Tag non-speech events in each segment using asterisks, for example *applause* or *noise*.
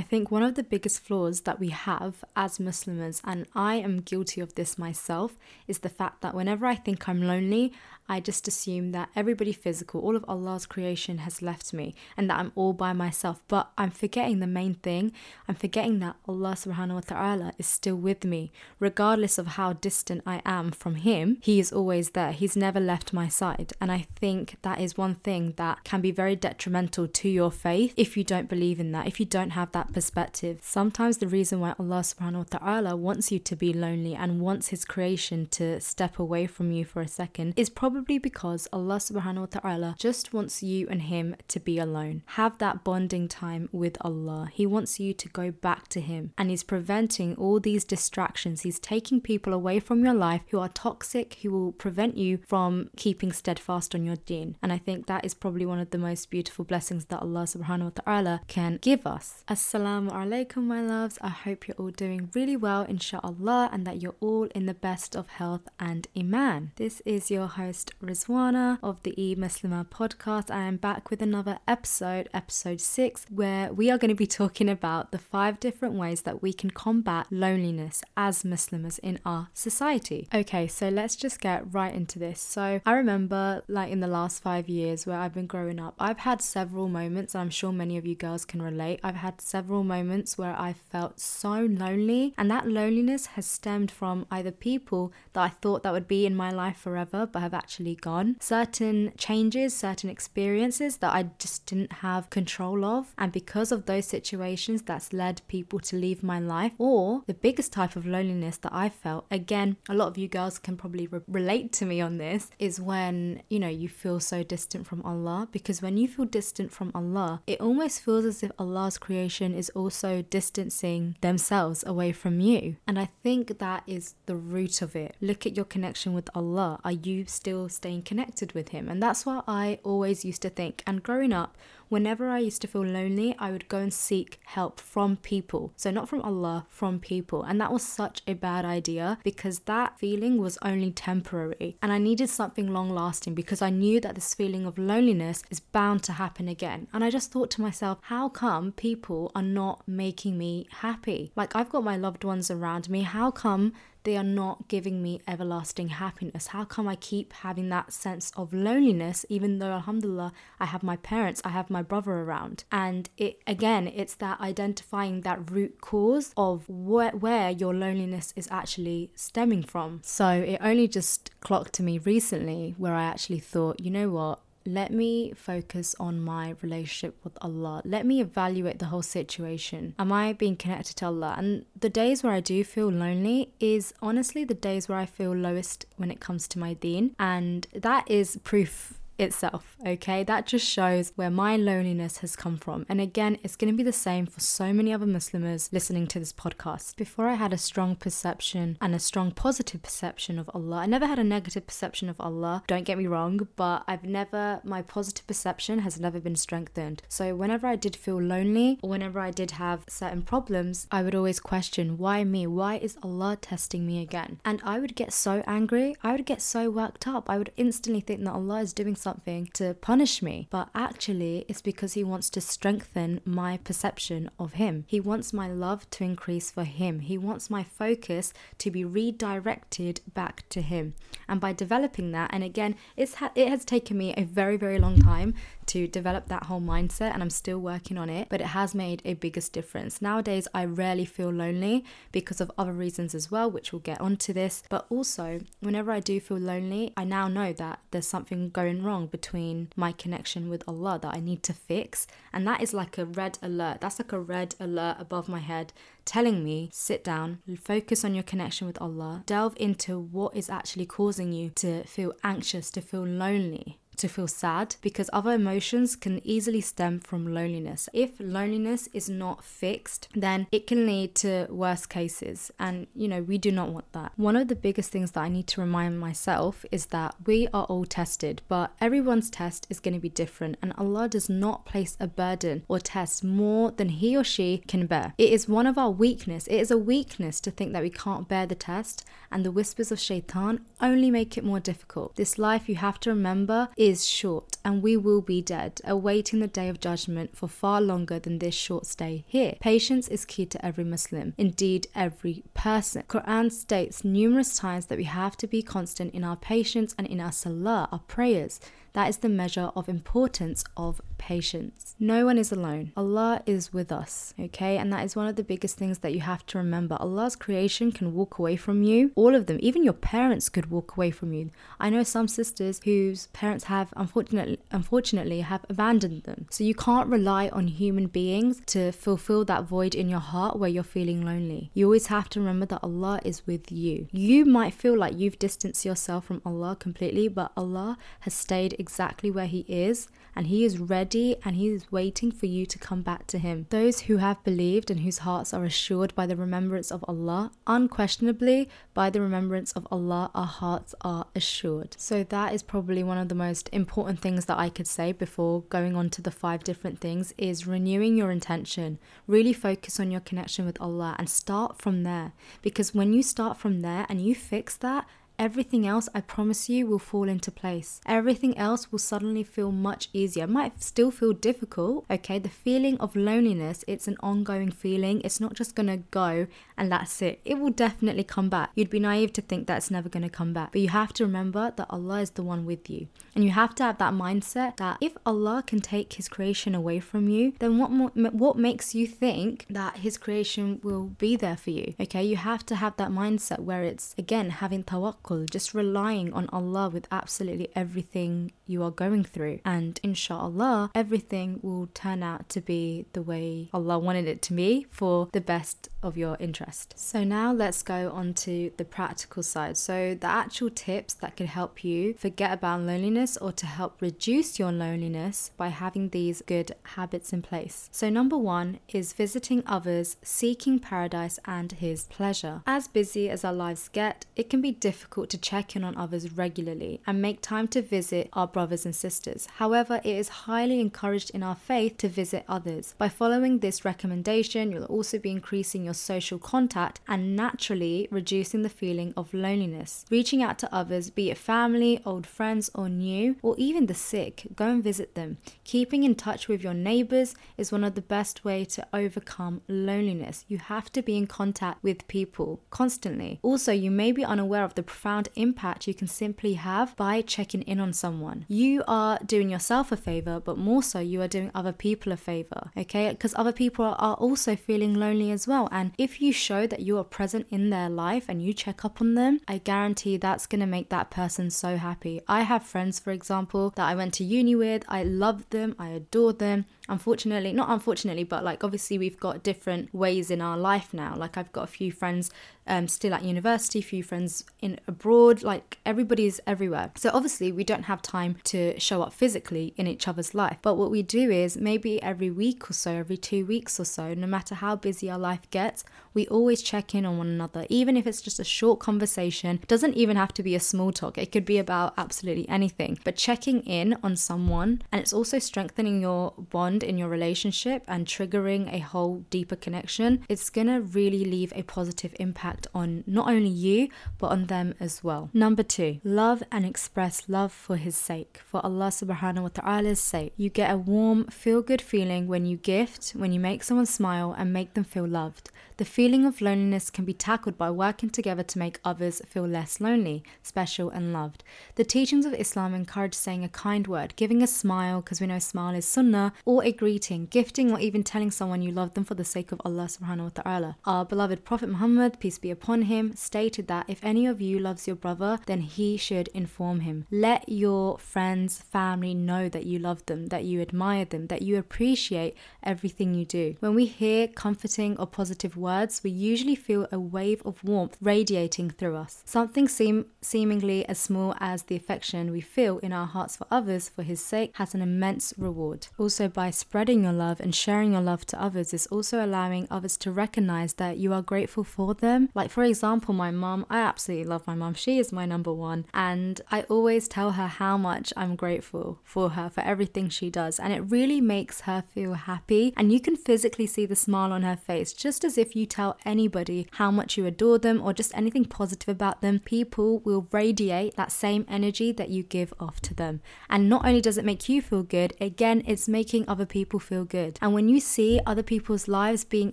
I think one of the biggest flaws that we have as Muslims, and I am guilty of this myself, is the fact that whenever I think I'm lonely, I just assume that everybody physical, all of Allah's creation has left me and that I'm all by myself. But I'm forgetting the main thing. I'm forgetting that Allah subhanahu wa ta'ala is still with me. Regardless of how distant I am from Him, He is always there. He's never left my side. And I think that is one thing that can be very detrimental to your faith if you don't believe in that, if you don't have that perspective. Sometimes the reason why Allah subhanahu wa ta'ala wants you to be lonely and wants His creation to step away from you for a second is probably because Allah subhanahu wa ta'ala just wants you and Him to be alone. Have that bonding time with Allah. He wants you to go back to Him and He's preventing all these distractions. He's taking people away from your life who are toxic, who will prevent you from keeping steadfast on your deen. And I think that is probably one of the most beautiful blessings that Allah subhanahu wa ta'ala can give us. Assalamu alaikum, my loves. I hope you're all doing really well, inshallah, and that you're all in the best of health and iman. This is your host, Rizwana of the E Muslima podcast. I am back with another episode, episode six, where we are going to be talking about the five different ways that we can combat loneliness as Muslims in our society. Okay, so let's just get right into this. So, I remember, like, in the last five years where I've been growing up, I've had several moments, and I'm sure many of you girls can relate. I've had several moments where I felt so lonely, and that loneliness has stemmed from either people that I thought that would be in my life forever but have actually actually gone. Certain changes, certain experiences that I just didn't have control of. And because of those situations, that's led people to leave my life. Or the biggest type of loneliness that I felt, again, a lot of you girls can probably re- relate to me on this, is when, you know, you feel so distant from Allah. Because when you feel distant from Allah, it almost feels as if Allah's creation is also distancing themselves away from you. And I think that is the root of it. Look at your connection with Allah. Are you still staying connected with him. And that's what I always used to think. And growing up, whenever I used to feel lonely, I would go and seek help from people. So, not from Allah, from people. And that was such a bad idea because that feeling was only temporary. And I needed something long lasting because I knew that this feeling of loneliness is bound to happen again. And I just thought to myself, how come people are not making me happy? Like, I've got my loved ones around me. How come they are not giving me everlasting happiness? How come I keep having that sense of loneliness, even though, alhamdulillah, I have my parents, I have my brother around? And it again, it's that identifying that root cause of where, where your loneliness is actually stemming from. So it only just clocked to me recently where I actually thought, you know what? Let me focus on my relationship with Allah. Let me evaluate the whole situation. Am I being connected to Allah? And the days where I do feel lonely is honestly the days where I feel lowest when it comes to my deen. And that is proof itself, okay? That just shows where my loneliness has come from. And again, it's going to be the same for so many other Muslims listening to this podcast. Before I had a strong perception and a strong positive perception of Allah, I never had a negative perception of Allah, don't get me wrong, but I've never, my positive perception has never been strengthened. So whenever I did feel lonely or whenever I did have certain problems, I would always question, why me? Why is Allah testing me again? And I would get so angry, I would get so worked up, I would instantly think that Allah is doing something something to punish me, but actually it's because he wants to strengthen my perception of him. He wants my love to increase for him. He wants my focus to be redirected back to him. And by developing that, and again, it's ha- it has taken me a very, very long time to develop that whole mindset and I'm still working on it, but it has made a biggest difference. Nowadays, I rarely feel lonely because of other reasons as well, which we'll get onto this. But also, whenever I do feel lonely, I now know that there's something going wrong between my connection with Allah that I need to fix. And that is like a red alert. That's like a red alert above my head telling me sit down, focus on your connection with Allah, delve into what is actually causing you to feel anxious, to feel lonely to feel sad because other emotions can easily stem from loneliness. If loneliness is not fixed, then it can lead to worse cases, and you know, we do not want that. One of the biggest things that I need to remind myself is that we are all tested, but everyone's test is going to be different, and Allah does not place a burden or test more than He or she can bear. It is one of our weakness. It is a weakness to think that we can't bear the test, and the whispers of shaitan only make it more difficult. This life, you have to remember, is is short and we will be dead, awaiting the day of judgment for far longer than this short stay here. Patience is key to every Muslim, indeed every person. Quran states numerous times that we have to be constant in our patience and in our salah, our prayers. That is the measure of importance of patience. No one is alone. Allah is with us, okay? And that is one of the biggest things that you have to remember. Allah's creation can walk away from you. All of them, even your parents could walk away from you. I know some sisters whose parents have unfortunately unfortunately have abandoned them. So you can't rely on human beings to fulfill that void in your heart where you're feeling lonely. You always have to remember that Allah is with you. You might feel like you've distanced yourself from Allah completely, but Allah has stayed exactly where He is and He is ready and He is waiting for you to come back to Him. Those who have believed and whose hearts are assured by the remembrance of Allah, unquestionably, by the remembrance of Allah, our hearts are assured. So, that is probably one of the most important things that I could say before going on to the five different things is renewing your intention. Really focus on your connection with Allah and start from there. Because when you start from there and you fix that, everything else, I promise you, will fall into place. Everything else will suddenly feel much easier. It might still feel difficult, okay? The feeling of loneliness, it's an ongoing feeling. It's not just gonna go and that's it. It will definitely come back. You'd be naive to think that's never gonna come back. But you have to remember that Allah is the one with you. And you have to have that mindset that if Allah can take His creation away from you, then what, more, what makes you think that His creation will be there for you? Okay, you have to have that mindset where it's, again, having tawakkul tawakkul, just relying on Allah with absolutely everything you are going through. And inshallah, everything will turn out to be the way Allah wanted it to be for the best of your interest. So now let's go on to the practical side. So the actual tips that could help you forget about loneliness or to help reduce your loneliness by having these good habits in place. So number 1 is visiting others, seeking paradise and his pleasure. As busy as our lives get, it can be difficult to check in on others regularly and make time to visit our brothers and sisters. However, it is highly encouraged in our faith to visit others. By following this recommendation, you'll also be increasing your social contact and naturally reducing the feeling of loneliness. Reaching out to others, be it family, old friends, or new, or even the sick, go and visit them. Keeping in touch with your neighbors is one of the best way to overcome loneliness. You have to be in contact with people constantly. Also, you may be unaware of the profound impact you can simply have by checking in on someone. You are doing yourself a favor, but more so, you are doing other people a favor, okay? Because other people are also feeling lonely as well. And if you show that you are present in their life and you check up on them, I guarantee that's gonna make that person so happy. I have friends, for example, that I went to uni with, I love them, I adore them unfortunately not unfortunately but like obviously we've got different ways in our life now like i've got a few friends um, still at university, a few friends in abroad, like everybody's everywhere. So obviously we don't have time to show up physically in each other's life. But what we do is maybe every week or so, every two weeks or so, no matter how busy our life gets, we always check in on one another, even if it's just a short conversation. It doesn't even have to be a small talk. It could be about absolutely anything. But checking in on someone and it's also strengthening your bond in your relationship and triggering a whole deeper connection. It's gonna really leave a positive impact on not only you, but on them as well. Number two, love and express love for His sake, for Allah subhanahu wa ta'ala's sake. You get a warm, feel good feeling when you gift, when you make someone smile and make them feel loved. The feeling of loneliness can be tackled by working together to make others feel less lonely, special, and loved. The teachings of Islam encourage saying a kind word, giving a smile, because we know smile is sunnah, or a greeting, gifting, or even telling someone you love them for the sake of Allah subhanahu wa ta'ala. Our beloved Prophet Muhammad, peace be upon him, stated that if any of you loves your brother, then he should inform him. Let your friends, family know that you love them, that you admire them, that you appreciate everything you do. When we hear comforting or positive words, we usually feel a wave of warmth radiating through us. Something seem, seemingly as small as the affection we feel in our hearts for others for His sake has an immense reward. Also, by by spreading your love and sharing your love to others is also allowing others to recognize that you are grateful for them. Like, for example, my mom, I absolutely love my mom. She is my number one. And I always tell her how much I'm grateful for her, for everything she does. And it really makes her feel happy. And you can physically see the smile on her face, just as if you tell anybody how much you adore them or just anything positive about them, people will radiate that same energy that you give off to them. And not only does it make you feel good, again, it's making other people feel good. And when you see other people's lives being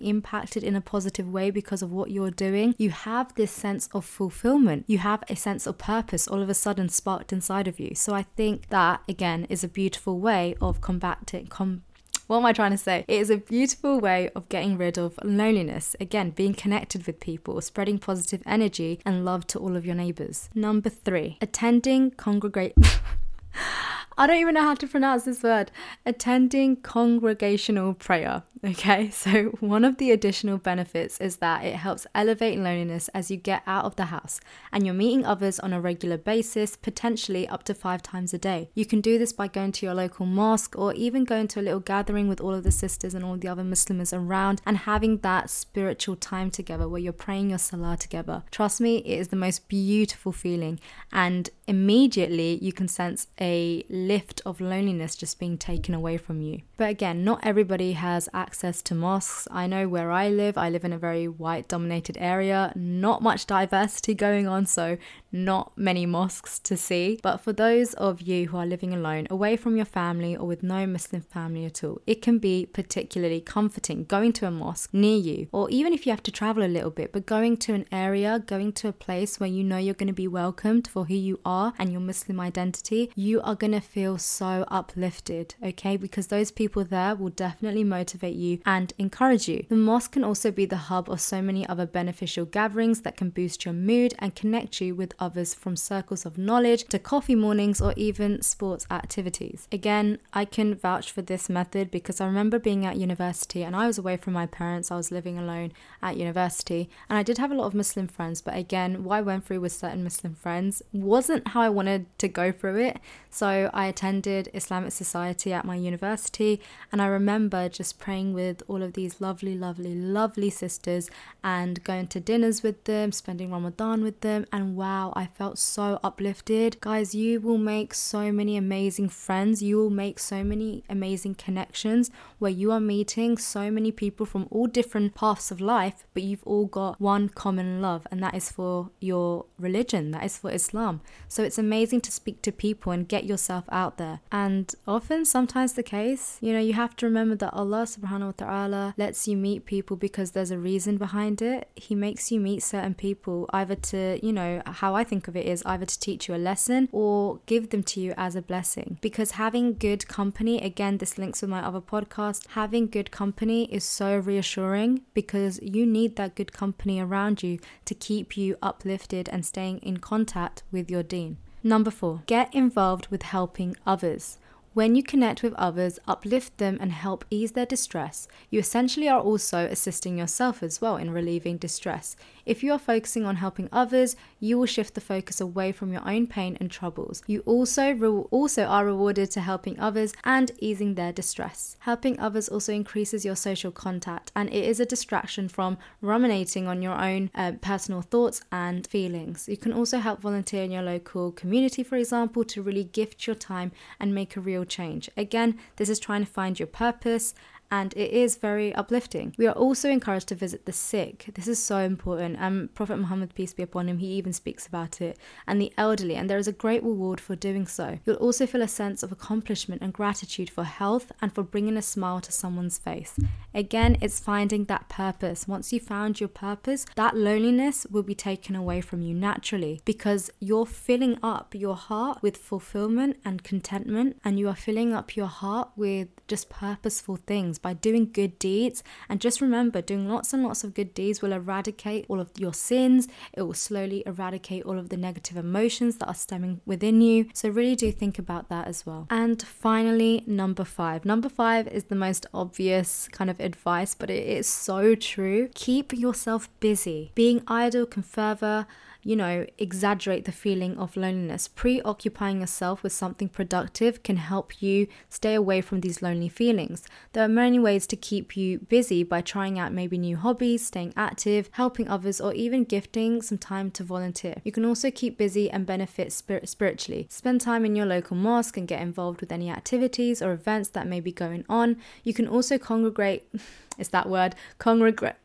impacted in a positive way because of what you're doing, you have this sense of fulfillment. You have a sense of purpose all of a sudden sparked inside of you. So I think that, again, is a beautiful way of combating. Com- what am I trying to say? It is a beautiful way of getting rid of loneliness. Again, being connected with people, spreading positive energy and love to all of your neighbors. Number three, attending congregate. *laughs* *laughs* I don't even know how to pronounce this word. Attending congregational prayer. Okay, *laughs* so one of the additional benefits is that it helps elevate loneliness as you get out of the house and you're meeting others on a regular basis, potentially up to five times a day. You can do this by going to your local mosque or even going to a little gathering with all of the sisters and all the other Muslims around and having that spiritual time together where you're praying your salah together. Trust me, it is the most beautiful feeling, and immediately you can sense a lift of loneliness just being taken away from you. But again, not everybody has access to mosques. I know where I live, I live in a very white dominated area, not much diversity going on, so not many mosques to see. But for those of you who are living alone, away from your family or with no Muslim family at all, it can be particularly comforting going to a mosque near you, or even if you have to travel a little bit, but going to an area, going to a place where you know you're going to be welcomed for who you are and your Muslim identity, you are going to feel so uplifted, okay? Because those people there will definitely motivate you and encourage you. The mosque can also be the hub of so many other beneficial gatherings that can boost your mood and connect you with others from circles of knowledge to coffee mornings or even sports activities. Again, I can vouch for this method because I remember being at university and I was away from my parents, I was living alone at university, and I did have a lot of Muslim friends, but again, what I went through with certain Muslim friends wasn't how I wanted to go through it. So I attended Islamic Society at my university, and I remember just praying with all of these lovely, lovely, lovely sisters and going to dinners with them, spending Ramadan with them, and wow, I felt so uplifted. Guys, you will make so many amazing friends, you will make so many amazing connections where you are meeting so many people from all different paths of life, but you've all got one common love, and that is for your religion, that is for Islam. So it's amazing to speak to people and get yourself out there. And often, sometimes the case, you know, you have to remember that Allah subhanahu wa ta'ala lets you meet people because there's a reason behind it. He makes you meet certain people either to, you know, how I think of it is either to teach you a lesson or give them to you as a blessing. Because having good company, again, this links with my other podcast, having good company is so reassuring because you need that good company around you to keep you uplifted and staying in contact with your deen. Number four, get involved with helping others. When you connect with others, uplift them, and help ease their distress, you essentially are also assisting yourself as well in relieving distress. If you are focusing on helping others, you will shift the focus away from your own pain and troubles. You also re- also are rewarded to helping others and easing their distress. Helping others also increases your social contact, and it is a distraction from ruminating on your own uh, personal thoughts and feelings. You can also help volunteer in your local community, for example, to really gift your time and make a real change. Again, this is trying to find your purpose and it is very uplifting. We are also encouraged to visit the sick. This is so important. Um, Prophet Muhammad, peace be upon him, he even speaks about it, and the elderly, and there is a great reward for doing so. You'll also feel a sense of accomplishment and gratitude for health and for bringing a smile to someone's face. Again, it's finding that purpose. Once you found your purpose, that loneliness will be taken away from you naturally because you're filling up your heart with fulfillment and contentment, and you are filling up your heart with just purposeful things by doing good deeds. And just remember, doing lots and lots of good deeds will eradicate all of your sins, it will slowly eradicate all of the negative emotions that are stemming within you. So, really do think about that as well. And finally, number five. Number five is the most obvious kind of advice, but it is so true. Keep yourself busy. Being idle can further you know, exaggerate the feeling of loneliness. Preoccupying yourself with something productive can help you stay away from these lonely feelings. There are many ways to keep you busy by trying out maybe new hobbies, staying active, helping others, or even gifting some time to volunteer. You can also keep busy and benefit spirit- spiritually. Spend time in your local mosque and get involved with any activities or events that may be going on. You can also congregate, *laughs* is that word? Congregate.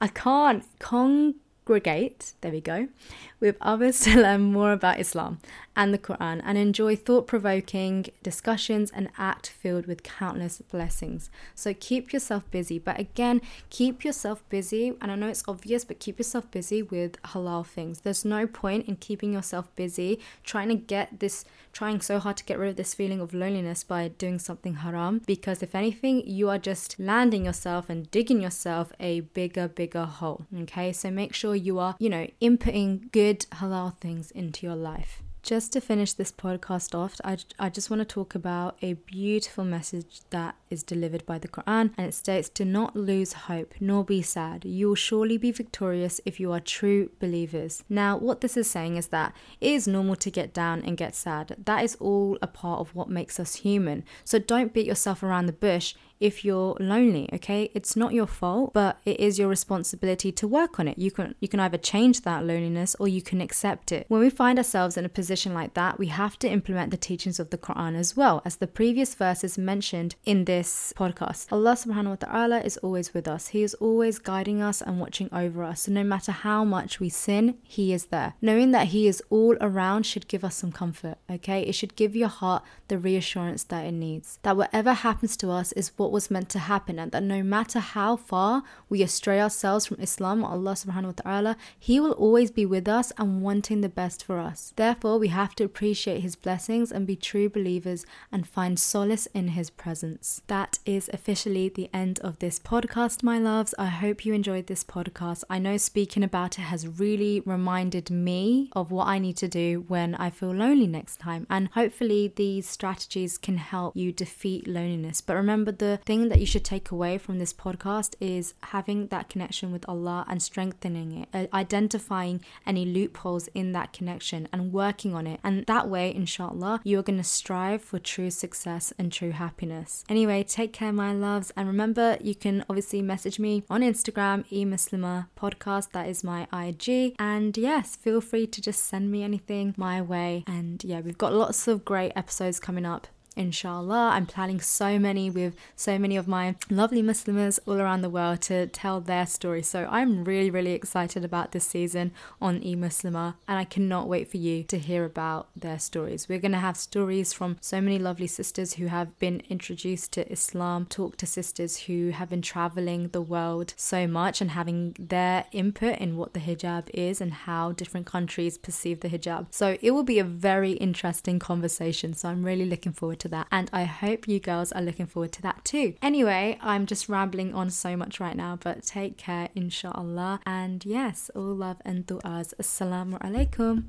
I can't. Congregate, there we go, with others *laughs* to learn more about Islam and the Quran and enjoy thought provoking discussions and act filled with countless blessings. So keep yourself busy, but again, keep yourself busy. And I know it's obvious, but keep yourself busy with halal things. There's no point in keeping yourself busy trying to get this, trying so hard to get rid of this feeling of loneliness by doing something haram, because if anything, you are just landing yourself and digging yourself a bigger, bigger hole. Okay, so make sure you are, you know, inputting good halal things into your life. Just to finish this podcast off, I, I just want to talk about a beautiful message that is delivered by the Quran, and it states, Do not lose hope, nor be sad. You will surely be victorious if you are true believers. Now, what this is saying is that it is normal to get down and get sad. That is all a part of what makes us human. So don't beat yourself around the bush if you're lonely okay? It's not your fault but it is your responsibility to work on it. You can you can either change that loneliness or you can accept it. When we find ourselves in a position like that we have to implement the teachings of the quran as well as the previous verses mentioned in this podcast. Allah subhanahu wa ta'ala is always with us. He is always guiding us and watching over us. So no matter how much we sin he is there. Knowing that he is all around should give us some comfort okay? It should give your heart the reassurance that it needs. That whatever happens to us is what what was meant to happen and that no matter how far we astray ourselves from Islam or Allah subhanahu wa ta'ala, He will always be with us and wanting the best for us. Therefore, we have to appreciate His blessings and be true believers and find solace in His presence. That is officially the end of this podcast, my loves. I hope you enjoyed this podcast. I know speaking about it has really reminded me of what I need to do when I feel lonely next time. And hopefully, these strategies can help you defeat loneliness. But remember, the thing that you should take away from this podcast is having that connection with Allah and strengthening it, uh, identifying any loopholes in that connection and working on it. And that way, inshallah, you are going to strive for true success and true happiness. Anyway, take care, my loves. And remember, you can obviously message me on Instagram, eMuslima podcast. That is my IG. And yes, feel free to just send me anything my way. And yeah, we've got lots of great episodes coming up inshallah. I'm planning so many with so many of my lovely Muslims all around the world to tell their story. So I'm really, really excited about this season on eMuslima and I cannot wait for you to hear about their stories. We're going to have stories from so many lovely sisters who have been introduced to Islam, talk to sisters who have been traveling the world so much and having their input in what the hijab is and how different countries perceive the hijab. So it will be a very interesting conversation. So I'm really looking forward that. And I hope you girls are looking forward to that too. Anyway, I'm just rambling on so much right now, but take care, inshallah. And yes, all love and du'as. Assalamu alaikum.